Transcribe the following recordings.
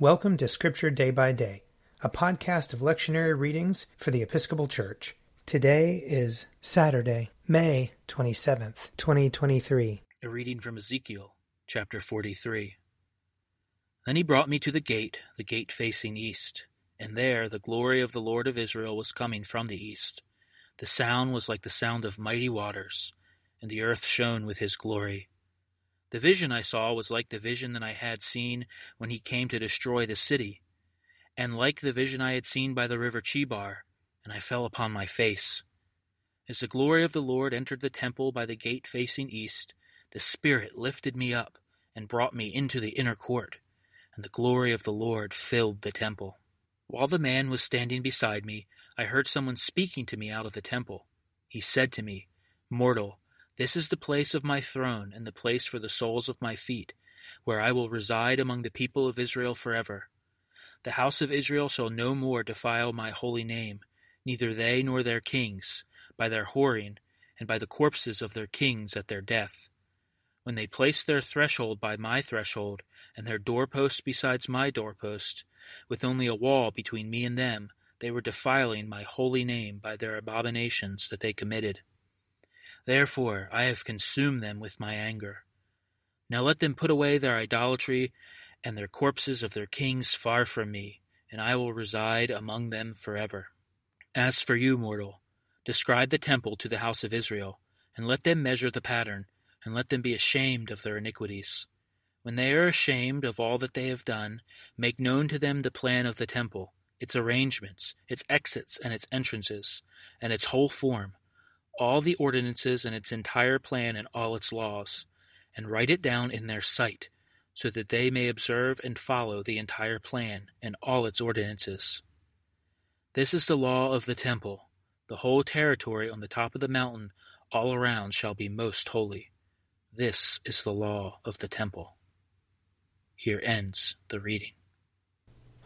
Welcome to Scripture Day by Day, a podcast of lectionary readings for the Episcopal Church. Today is Saturday, May 27th, 2023. A reading from Ezekiel, chapter 43. Then he brought me to the gate, the gate facing east, and there the glory of the Lord of Israel was coming from the east. The sound was like the sound of mighty waters, and the earth shone with his glory. The vision I saw was like the vision that I had seen when he came to destroy the city, and like the vision I had seen by the river Chebar, and I fell upon my face. As the glory of the Lord entered the temple by the gate facing east, the Spirit lifted me up and brought me into the inner court, and the glory of the Lord filled the temple. While the man was standing beside me, I heard someone speaking to me out of the temple. He said to me, Mortal, this is the place of my throne and the place for the soles of my feet, where I will reside among the people of Israel forever. The house of Israel shall no more defile my holy name, neither they nor their kings, by their whoring, and by the corpses of their kings at their death. When they place their threshold by my threshold, and their doorpost besides my doorpost, with only a wall between me and them, they were defiling my holy name by their abominations that they committed. Therefore I have consumed them with my anger. Now let them put away their idolatry and their corpses of their kings far from me, and I will reside among them forever. As for you, mortal, describe the temple to the house of Israel, and let them measure the pattern, and let them be ashamed of their iniquities. When they are ashamed of all that they have done, make known to them the plan of the temple, its arrangements, its exits and its entrances, and its whole form, all the ordinances and its entire plan and all its laws, and write it down in their sight, so that they may observe and follow the entire plan and all its ordinances. This is the law of the temple. The whole territory on the top of the mountain all around shall be most holy. This is the law of the temple. Here ends the reading.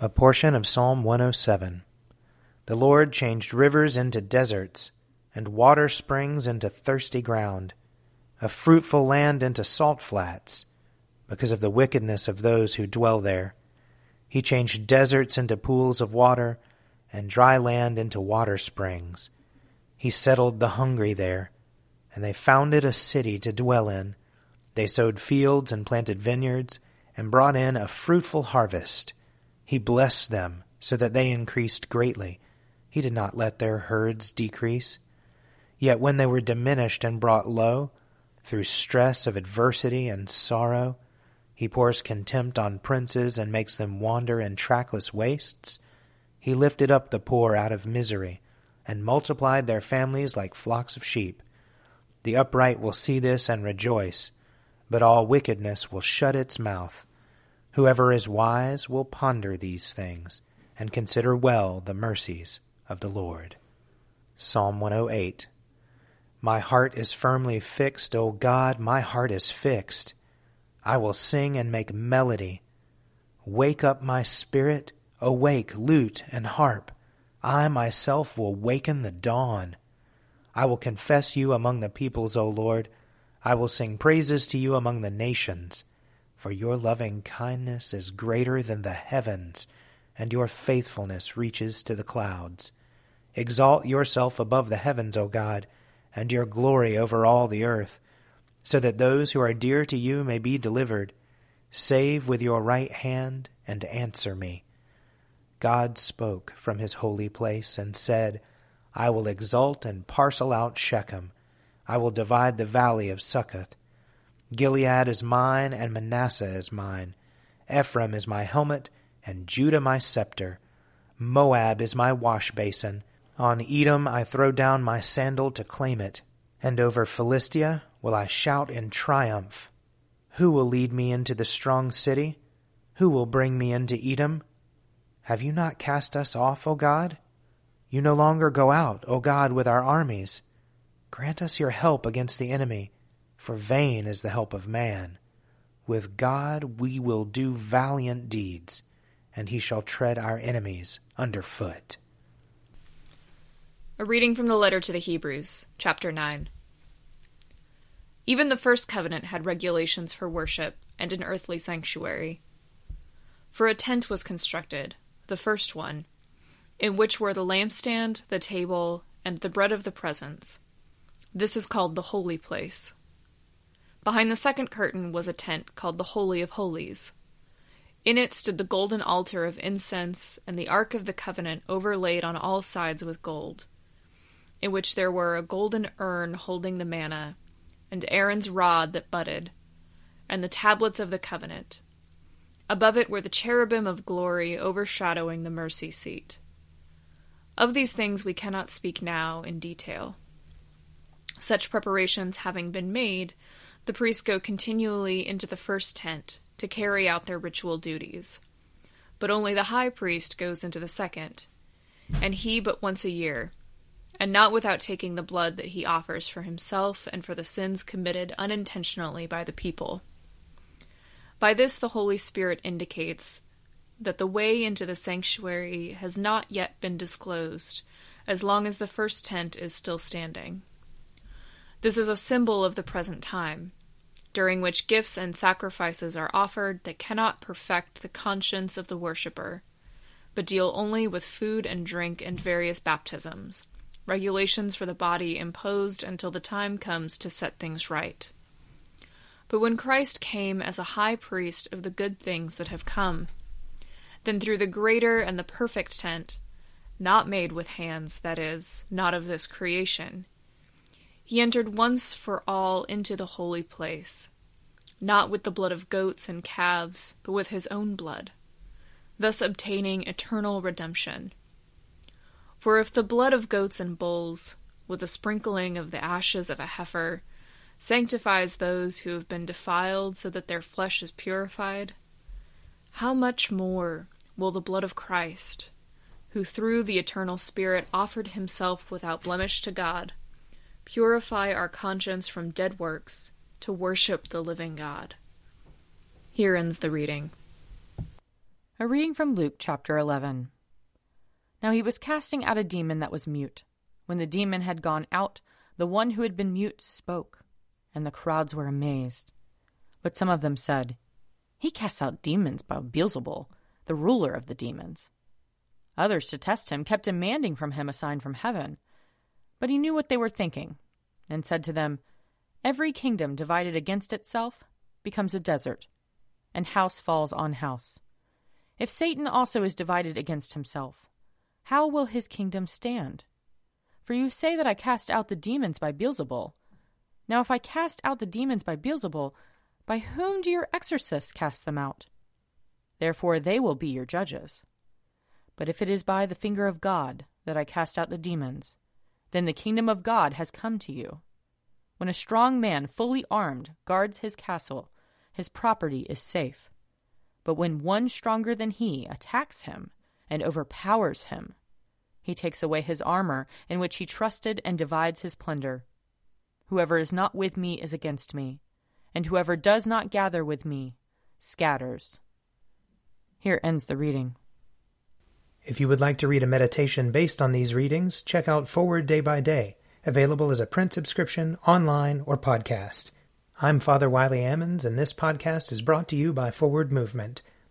A portion of Psalm 107. The Lord changed rivers into deserts and water springs into thirsty ground, a fruitful land into salt flats, because of the wickedness of those who dwell there. He changed deserts into pools of water, and dry land into water springs. He settled the hungry there, and they founded a city to dwell in. They sowed fields and planted vineyards, and brought in a fruitful harvest. He blessed them so that they increased greatly. He did not let their herds decrease. Yet when they were diminished and brought low, through stress of adversity and sorrow, he pours contempt on princes and makes them wander in trackless wastes. He lifted up the poor out of misery and multiplied their families like flocks of sheep. The upright will see this and rejoice, but all wickedness will shut its mouth. Whoever is wise will ponder these things and consider well the mercies of the Lord. Psalm 108 my heart is firmly fixed, O God, my heart is fixed. I will sing and make melody. Wake up my spirit, awake lute and harp. I myself will waken the dawn. I will confess you among the peoples, O Lord. I will sing praises to you among the nations. For your loving kindness is greater than the heavens, and your faithfulness reaches to the clouds. Exalt yourself above the heavens, O God and your glory over all the earth, so that those who are dear to you may be delivered. Save with your right hand and answer me. God spoke from his holy place and said, I will exalt and parcel out Shechem. I will divide the valley of Succoth. Gilead is mine, and Manasseh is mine. Ephraim is my helmet, and Judah my scepter. Moab is my wash basin on Edom I throw down my sandal to claim it, and over Philistia will I shout in triumph. Who will lead me into the strong city? Who will bring me into Edom? Have you not cast us off, O God? You no longer go out, O God, with our armies. Grant us your help against the enemy, for vain is the help of man. With God we will do valiant deeds, and he shall tread our enemies under foot. A reading from the letter to the Hebrews, chapter 9. Even the first covenant had regulations for worship and an earthly sanctuary. For a tent was constructed, the first one, in which were the lampstand, the table, and the bread of the presence. This is called the holy place. Behind the second curtain was a tent called the Holy of Holies. In it stood the golden altar of incense and the Ark of the Covenant overlaid on all sides with gold, in which there were a golden urn holding the manna, and Aaron's rod that budded, and the tablets of the covenant. Above it were the cherubim of glory overshadowing the mercy seat. Of these things we cannot speak now in detail. Such preparations having been made, the priests go continually into the first tent to carry out their ritual duties. But only the high priest goes into the second, and he but once a year, and not without taking the blood that he offers for himself and for the sins committed unintentionally by the people. By this, the Holy Spirit indicates that the way into the sanctuary has not yet been disclosed, as long as the first tent is still standing. This is a symbol of the present time, during which gifts and sacrifices are offered that cannot perfect the conscience of the worshipper, but deal only with food and drink and various baptisms, regulations for the body imposed until the time comes to set things right. But when Christ came as a high priest of the good things that have come, then through the greater and the perfect tent, not made with hands, that is, not of this creation, he entered once for all into the holy place, not with the blood of goats and calves, but with his own blood, thus obtaining eternal redemption. For if the blood of goats and bulls, with the sprinkling of the ashes of a heifer, sanctifies those who have been defiled so that their flesh is purified, how much more will the blood of Christ, who through the eternal Spirit offered himself without blemish to God, purify our conscience from dead works to worship the living God. Here ends the reading. A reading from Luke chapter 11. Now he was casting out a demon that was mute. When the demon had gone out, the one who had been mute spoke, and the crowds were amazed. But some of them said, He casts out demons by Beelzebul, the ruler of the demons. Others, to test him, kept demanding from him a sign from heaven. But he knew what they were thinking, and said to them, Every kingdom divided against itself becomes a desert, and house falls on house. If Satan also is divided against himself, how will his kingdom stand? For you say that I cast out the demons by Beelzebul. Now, if I cast out the demons by Beelzebul, by whom do your exorcists cast them out? Therefore, they will be your judges. But if it is by the finger of God that I cast out the demons, then the kingdom of God has come to you. When a strong man, fully armed, guards his castle, his property is safe. But when one stronger than he attacks him and overpowers him, he takes away his armor in which he trusted and divides his plunder. Whoever is not with me is against me, and whoever does not gather with me scatters. Here ends the reading. If you would like to read a meditation based on these readings, check out Forward Day by Day, available as a print subscription, online, or podcast. I'm Father Wiley Ammons, and this podcast is brought to you by Forward Movement.